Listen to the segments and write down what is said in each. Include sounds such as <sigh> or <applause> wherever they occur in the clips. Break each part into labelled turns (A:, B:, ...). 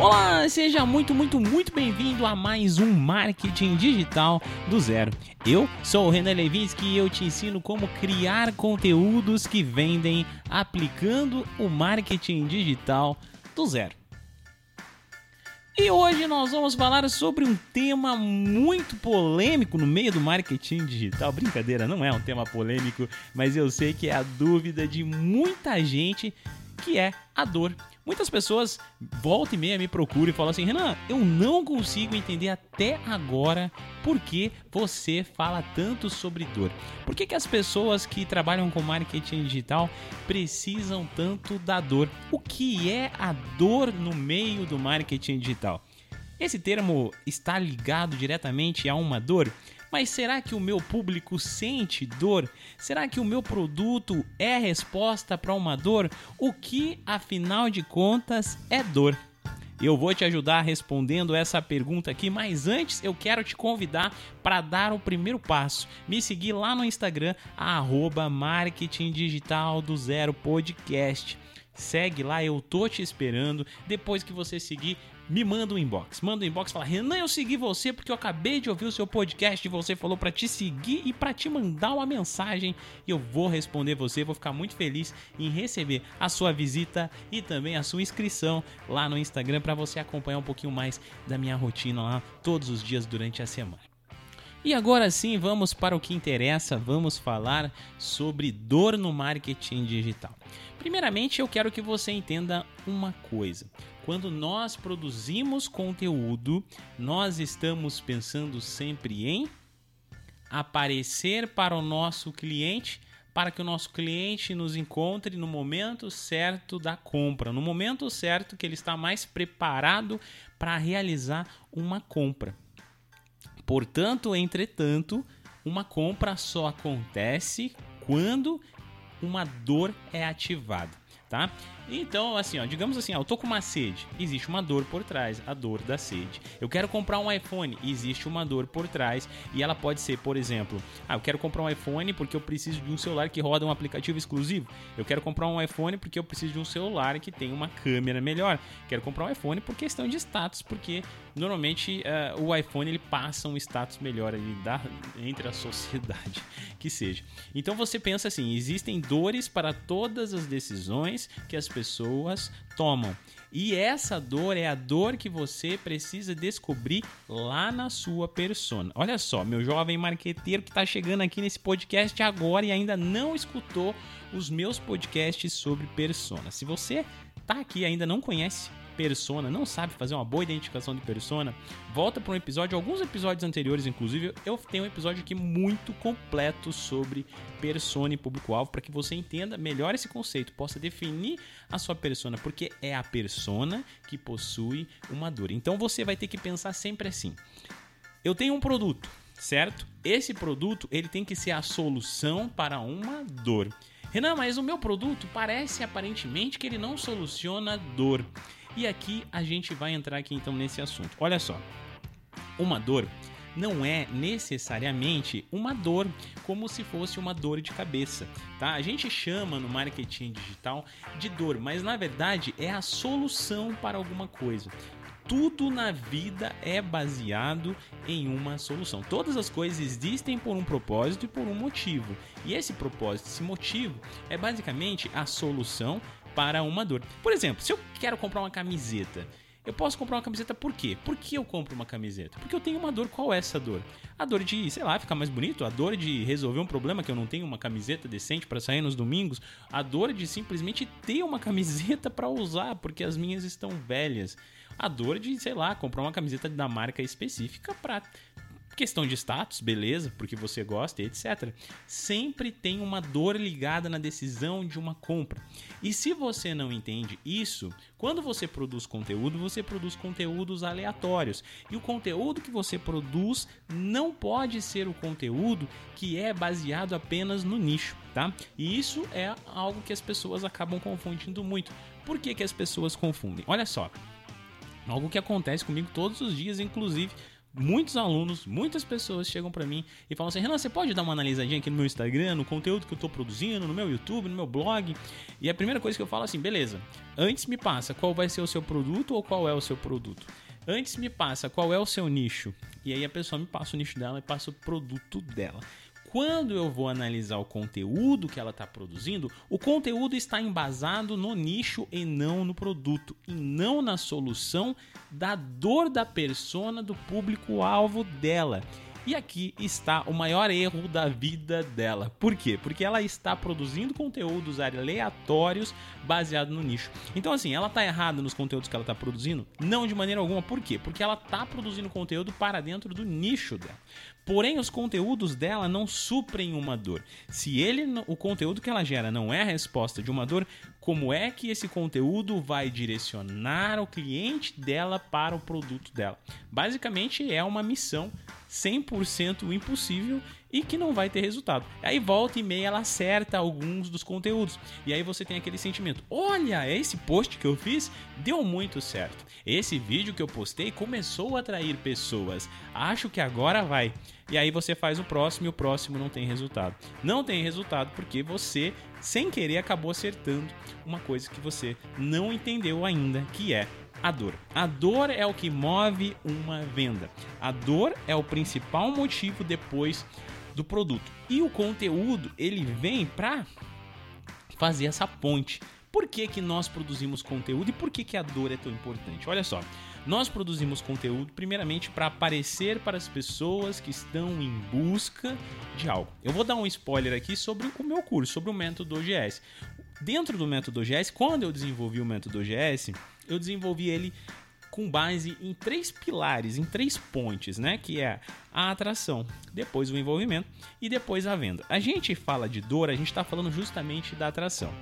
A: Olá, seja muito, muito, muito bem-vindo a mais um Marketing Digital do Zero. Eu sou o Renan Levinsky e eu te ensino como criar conteúdos que vendem aplicando o marketing digital do zero. E hoje nós vamos falar sobre um tema muito polêmico no meio do marketing digital. Brincadeira, não é um tema polêmico, mas eu sei que é a dúvida de muita gente, que é a dor. Muitas pessoas volta e meia me procuram e falam assim: Renan, eu não consigo entender até agora por que você fala tanto sobre dor. Por que, que as pessoas que trabalham com marketing digital precisam tanto da dor? O que é a dor no meio do marketing digital? Esse termo está ligado diretamente a uma dor? Mas será que o meu público sente dor? Será que o meu produto é resposta para uma dor? O que, afinal de contas, é dor? Eu vou te ajudar respondendo essa pergunta aqui, mas antes eu quero te convidar para dar o primeiro passo. Me seguir lá no Instagram, arroba Marketing Digital do Zero Podcast. Segue lá, eu tô te esperando. Depois que você seguir, me manda um inbox. Manda um inbox e fala: Renan, eu segui você porque eu acabei de ouvir o seu podcast e você falou para te seguir e para te mandar uma mensagem. Eu vou responder você. Vou ficar muito feliz em receber a sua visita e também a sua inscrição lá no Instagram para você acompanhar um pouquinho mais da minha rotina lá todos os dias durante a semana. E agora sim, vamos para o que interessa, vamos falar sobre dor no marketing digital. Primeiramente, eu quero que você entenda uma coisa. Quando nós produzimos conteúdo, nós estamos pensando sempre em aparecer para o nosso cliente, para que o nosso cliente nos encontre no momento certo da compra, no momento certo que ele está mais preparado para realizar uma compra. Portanto, entretanto, uma compra só acontece quando uma dor é ativada, tá? Então, assim, ó, digamos assim, ó, eu tô com uma sede, existe uma dor por trás, a dor da sede. Eu quero comprar um iPhone, existe uma dor por trás, e ela pode ser, por exemplo, ah, eu quero comprar um iPhone porque eu preciso de um celular que roda um aplicativo exclusivo. Eu quero comprar um iPhone porque eu preciso de um celular que tem uma câmera melhor. Quero comprar um iPhone por questão de status, porque normalmente uh, o iPhone ele passa um status melhor ali da, entre a sociedade, <laughs> que seja. Então você pensa assim, existem dores para todas as decisões que as pessoas tomam. E essa dor é a dor que você precisa descobrir lá na sua persona. Olha só, meu jovem marqueteiro que está chegando aqui nesse podcast agora e ainda não escutou os meus podcasts sobre persona. Se você está aqui e ainda não conhece persona, não sabe fazer uma boa identificação de persona, volta para um episódio, alguns episódios anteriores, inclusive, eu tenho um episódio aqui muito completo sobre persona e público-alvo para que você entenda melhor esse conceito, possa definir a sua persona, porque é a persona que possui uma dor. Então você vai ter que pensar sempre assim: eu tenho um produto, certo? Esse produto ele tem que ser a solução para uma dor. Renan, mas o meu produto parece aparentemente que ele não soluciona dor. E aqui a gente vai entrar aqui então nesse assunto. Olha só, uma dor não é necessariamente uma dor como se fosse uma dor de cabeça, tá? A gente chama no marketing digital de dor, mas na verdade é a solução para alguma coisa tudo na vida é baseado em uma solução. Todas as coisas existem por um propósito e por um motivo. E esse propósito, esse motivo, é basicamente a solução para uma dor. Por exemplo, se eu quero comprar uma camiseta, eu posso comprar uma camiseta por quê? Por que eu compro uma camiseta? Porque eu tenho uma dor. Qual é essa dor? A dor de, sei lá, ficar mais bonito, a dor de resolver um problema que eu não tenho uma camiseta decente para sair nos domingos, a dor de simplesmente ter uma camiseta para usar porque as minhas estão velhas. A dor de, sei lá, comprar uma camiseta da marca específica para Questão de status, beleza, porque você gosta, etc. Sempre tem uma dor ligada na decisão de uma compra. E se você não entende isso, quando você produz conteúdo, você produz conteúdos aleatórios. E o conteúdo que você produz não pode ser o conteúdo que é baseado apenas no nicho, tá? E isso é algo que as pessoas acabam confundindo muito. Por que, que as pessoas confundem? Olha só, algo que acontece comigo todos os dias, inclusive muitos alunos, muitas pessoas chegam para mim e falam assim: Renan, você pode dar uma analisadinha aqui no meu Instagram, no conteúdo que eu tô produzindo, no meu YouTube, no meu blog? E a primeira coisa que eu falo assim: beleza, antes me passa qual vai ser o seu produto ou qual é o seu produto. Antes me passa qual é o seu nicho. E aí a pessoa me passa o nicho dela e passa o produto dela. Quando eu vou analisar o conteúdo que ela está produzindo, o conteúdo está embasado no nicho e não no produto, e não na solução da dor da persona do público-alvo dela. E aqui está o maior erro da vida dela. Por quê? Porque ela está produzindo conteúdos aleatórios baseado no nicho. Então, assim, ela está errada nos conteúdos que ela está produzindo? Não de maneira alguma. Por quê? Porque ela está produzindo conteúdo para dentro do nicho dela. Porém, os conteúdos dela não suprem uma dor. Se ele, o conteúdo que ela gera não é a resposta de uma dor, como é que esse conteúdo vai direcionar o cliente dela para o produto dela? Basicamente é uma missão 100% impossível e que não vai ter resultado. Aí volta e meia ela acerta alguns dos conteúdos. E aí você tem aquele sentimento: olha, esse post que eu fiz deu muito certo. Esse vídeo que eu postei começou a atrair pessoas. Acho que agora vai. E aí você faz o próximo e o próximo não tem resultado. Não tem resultado porque você, sem querer, acabou acertando uma coisa que você não entendeu ainda, que é a dor. A dor é o que move uma venda. A dor é o principal motivo depois do produto. E o conteúdo, ele vem para fazer essa ponte. Por que, que nós produzimos conteúdo e por que, que a dor é tão importante? Olha só, nós produzimos conteúdo primeiramente para aparecer para as pessoas que estão em busca de algo. Eu vou dar um spoiler aqui sobre o meu curso, sobre o método OGS. Dentro do método OGS, quando eu desenvolvi o método OGS, eu desenvolvi ele com base em três pilares, em três pontes, né? Que é a atração, depois o envolvimento e depois a venda. A gente fala de dor, a gente está falando justamente da atração.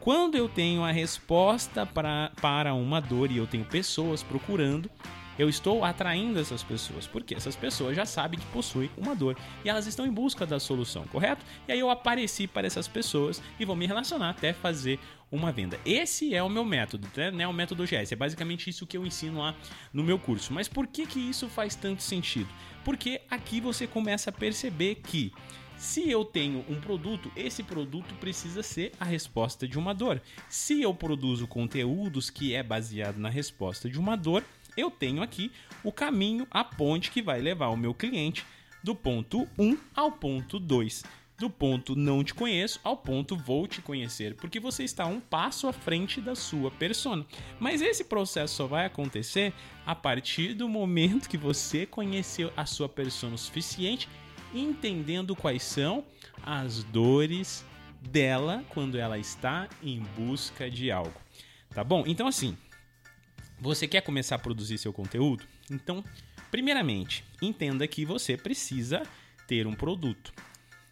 A: Quando eu tenho a resposta pra, para uma dor e eu tenho pessoas procurando, eu estou atraindo essas pessoas, porque essas pessoas já sabem que possuem uma dor e elas estão em busca da solução, correto? E aí eu apareci para essas pessoas e vou me relacionar até fazer uma venda. Esse é o meu método, né? O método GS. É basicamente isso que eu ensino lá no meu curso. Mas por que que isso faz tanto sentido? Porque aqui você começa a perceber que se eu tenho um produto, esse produto precisa ser a resposta de uma dor. Se eu produzo conteúdos que é baseado na resposta de uma dor, eu tenho aqui o caminho, a ponte que vai levar o meu cliente do ponto 1 ao ponto 2. Do ponto não te conheço ao ponto vou te conhecer, porque você está um passo à frente da sua persona. Mas esse processo só vai acontecer a partir do momento que você conheceu a sua persona o suficiente, entendendo quais são as dores dela quando ela está em busca de algo. Tá bom? Então assim, você quer começar a produzir seu conteúdo? Então, primeiramente, entenda que você precisa ter um produto.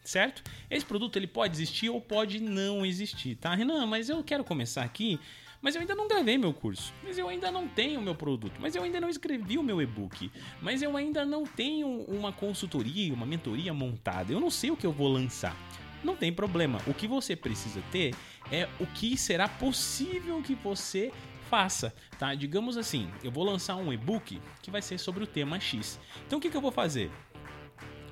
A: Certo? Esse produto ele pode existir ou pode não existir, tá? Renan, mas eu quero começar aqui, mas eu ainda não gravei meu curso, mas eu ainda não tenho meu produto, mas eu ainda não escrevi o meu e-book, mas eu ainda não tenho uma consultoria, uma mentoria montada, eu não sei o que eu vou lançar. Não tem problema. O que você precisa ter é o que será possível que você faça, tá? Digamos assim, eu vou lançar um e-book que vai ser sobre o tema X. Então o que, que eu vou fazer?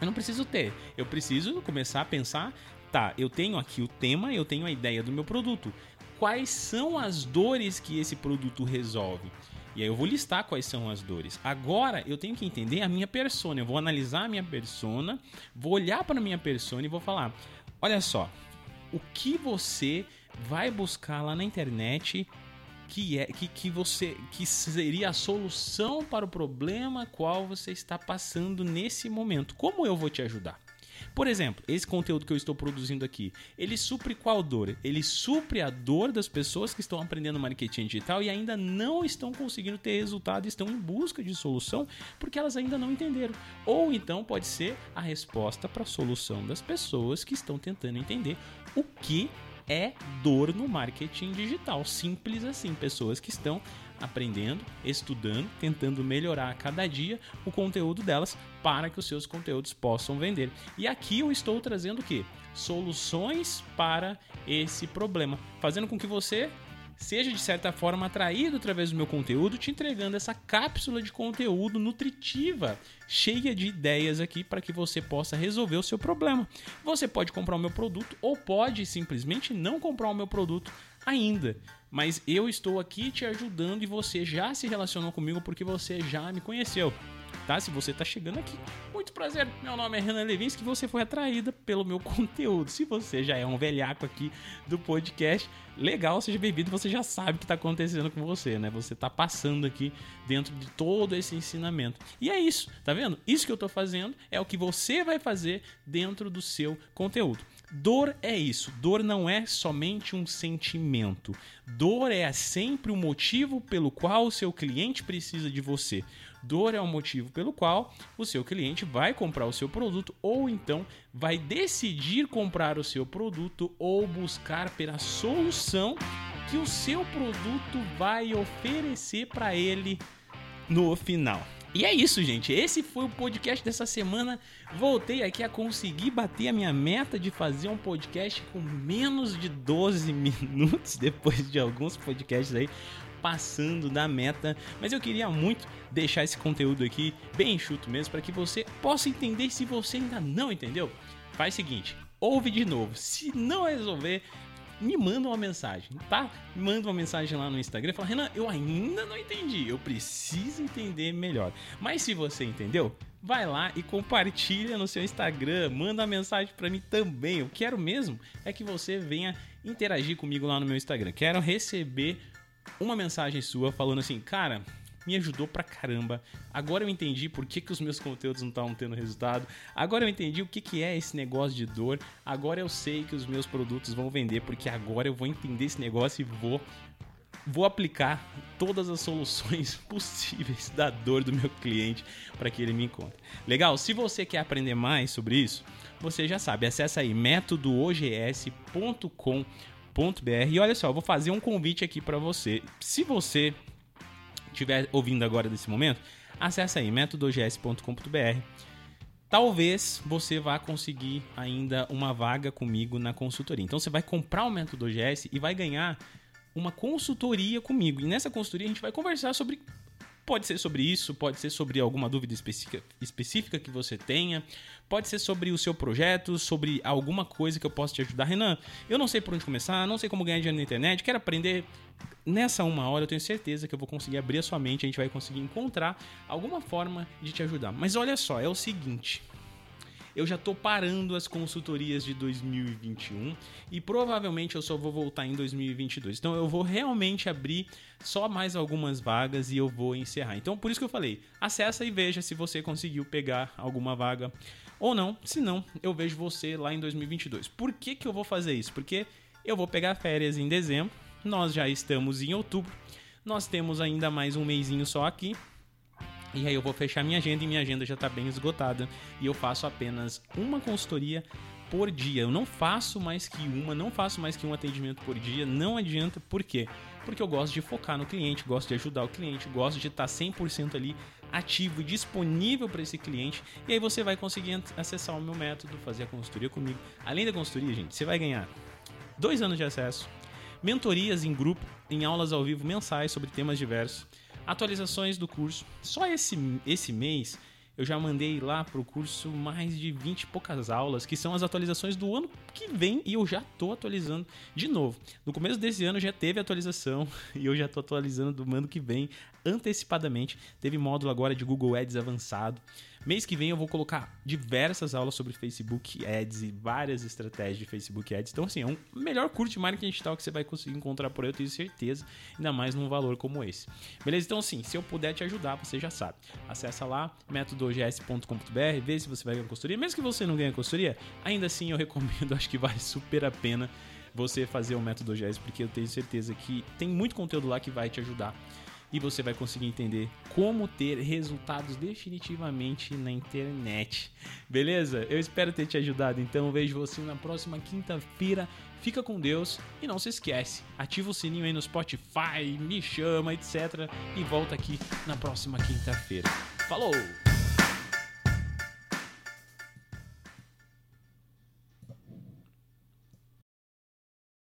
A: Eu não preciso ter, eu preciso começar a pensar, tá, eu tenho aqui o tema, eu tenho a ideia do meu produto. Quais são as dores que esse produto resolve? E aí eu vou listar quais são as dores. Agora eu tenho que entender a minha persona. Eu vou analisar a minha persona, vou olhar para a minha persona e vou falar: olha só, o que você vai buscar lá na internet que é que, que você que seria a solução para o problema qual você está passando nesse momento. Como eu vou te ajudar? Por exemplo, esse conteúdo que eu estou produzindo aqui, ele supre qual dor? Ele supre a dor das pessoas que estão aprendendo marketing digital e ainda não estão conseguindo ter resultado, estão em busca de solução porque elas ainda não entenderam. Ou então pode ser a resposta para a solução das pessoas que estão tentando entender o que é dor no marketing digital. Simples assim. Pessoas que estão aprendendo, estudando, tentando melhorar a cada dia o conteúdo delas para que os seus conteúdos possam vender. E aqui eu estou trazendo o que? Soluções para esse problema, fazendo com que você seja de certa forma atraído através do meu conteúdo, te entregando essa cápsula de conteúdo nutritiva, cheia de ideias aqui para que você possa resolver o seu problema. Você pode comprar o meu produto ou pode simplesmente não comprar o meu produto ainda. Mas eu estou aqui te ajudando e você já se relacionou comigo porque você já me conheceu tá? Se você tá chegando aqui, muito prazer. Meu nome é Renan Levinsky e você foi atraída pelo meu conteúdo. Se você já é um velhaco aqui do podcast, legal, seja bem-vindo. Você já sabe o que tá acontecendo com você, né? Você tá passando aqui dentro de todo esse ensinamento. E é isso, tá vendo? Isso que eu tô fazendo é o que você vai fazer dentro do seu conteúdo. Dor é isso. Dor não é somente um sentimento. Dor é sempre o motivo pelo qual o seu cliente precisa de você. Dor é o motivo pelo qual o seu cliente vai comprar o seu produto ou então vai decidir comprar o seu produto ou buscar pela solução que o seu produto vai oferecer para ele no final. E é isso, gente. Esse foi o podcast dessa semana. Voltei aqui a conseguir bater a minha meta de fazer um podcast com menos de 12 <laughs> minutos depois de alguns podcasts aí passando da meta, mas eu queria muito deixar esse conteúdo aqui bem enxuto mesmo para que você possa entender se você ainda não entendeu. Faz o seguinte, ouve de novo. Se não resolver, me manda uma mensagem, tá? Me manda uma mensagem lá no Instagram e fala: Renan, eu ainda não entendi, eu preciso entender melhor. Mas se você entendeu, vai lá e compartilha no seu Instagram, manda uma mensagem para mim também. Eu quero mesmo é que você venha interagir comigo lá no meu Instagram. Quero receber uma mensagem sua falando assim, cara, me ajudou pra caramba. Agora eu entendi por que, que os meus conteúdos não estavam tendo resultado. Agora eu entendi o que, que é esse negócio de dor. Agora eu sei que os meus produtos vão vender, porque agora eu vou entender esse negócio e vou. Vou aplicar todas as soluções <laughs> possíveis da dor do meu cliente para que ele me encontre. Legal? Se você quer aprender mais sobre isso, você já sabe, acessa aí métodoogs.com.br e olha só, eu vou fazer um convite aqui para você. Se você estiver ouvindo agora desse momento, acesse aí métodogs.com.br. Talvez você vá conseguir ainda uma vaga comigo na consultoria. Então você vai comprar o método OGS e vai ganhar uma consultoria comigo. E nessa consultoria a gente vai conversar sobre Pode ser sobre isso, pode ser sobre alguma dúvida específica, específica que você tenha, pode ser sobre o seu projeto, sobre alguma coisa que eu possa te ajudar. Renan, eu não sei por onde começar, não sei como ganhar dinheiro na internet, quero aprender. Nessa uma hora eu tenho certeza que eu vou conseguir abrir a sua mente, a gente vai conseguir encontrar alguma forma de te ajudar. Mas olha só, é o seguinte eu já tô parando as consultorias de 2021 e provavelmente eu só vou voltar em 2022. Então eu vou realmente abrir só mais algumas vagas e eu vou encerrar. Então por isso que eu falei, acessa e veja se você conseguiu pegar alguma vaga ou não. Se não, eu vejo você lá em 2022. Por que que eu vou fazer isso? Porque eu vou pegar férias em dezembro. Nós já estamos em outubro. Nós temos ainda mais um mêsinho só aqui. E aí eu vou fechar minha agenda e minha agenda já está bem esgotada. E eu faço apenas uma consultoria por dia. Eu não faço mais que uma, não faço mais que um atendimento por dia. Não adianta. Por quê? Porque eu gosto de focar no cliente, gosto de ajudar o cliente, gosto de estar 100% ali ativo e disponível para esse cliente. E aí você vai conseguir acessar o meu método, fazer a consultoria comigo. Além da consultoria, gente, você vai ganhar dois anos de acesso, mentorias em grupo, em aulas ao vivo mensais sobre temas diversos Atualizações do curso. Só esse, esse mês eu já mandei lá pro curso mais de 20 e poucas aulas, que são as atualizações do ano que vem e eu já tô atualizando de novo. No começo desse ano já teve atualização <laughs> e eu já tô atualizando do ano que vem antecipadamente. Teve módulo agora de Google Ads avançado. Mês que vem eu vou colocar diversas aulas sobre Facebook Ads e várias estratégias de Facebook Ads. Então, assim, é um melhor curso de marketing digital que você vai conseguir encontrar por aí, eu tenho certeza, ainda mais num valor como esse. Beleza? Então, assim, se eu puder te ajudar, você já sabe. Acessa lá, métodogs.com.br, vê se você vai ganhar consultoria. Mesmo que você não ganhe consultoria, ainda assim eu recomendo, <laughs> acho que vale super a pena você fazer o método GS, porque eu tenho certeza que tem muito conteúdo lá que vai te ajudar e você vai conseguir entender como ter resultados definitivamente na internet. Beleza? Eu espero ter te ajudado. Então vejo você na próxima quinta-feira. Fica com Deus e não se esquece, ativa o sininho aí no Spotify, me chama, etc. E volta aqui na próxima quinta-feira. Falou!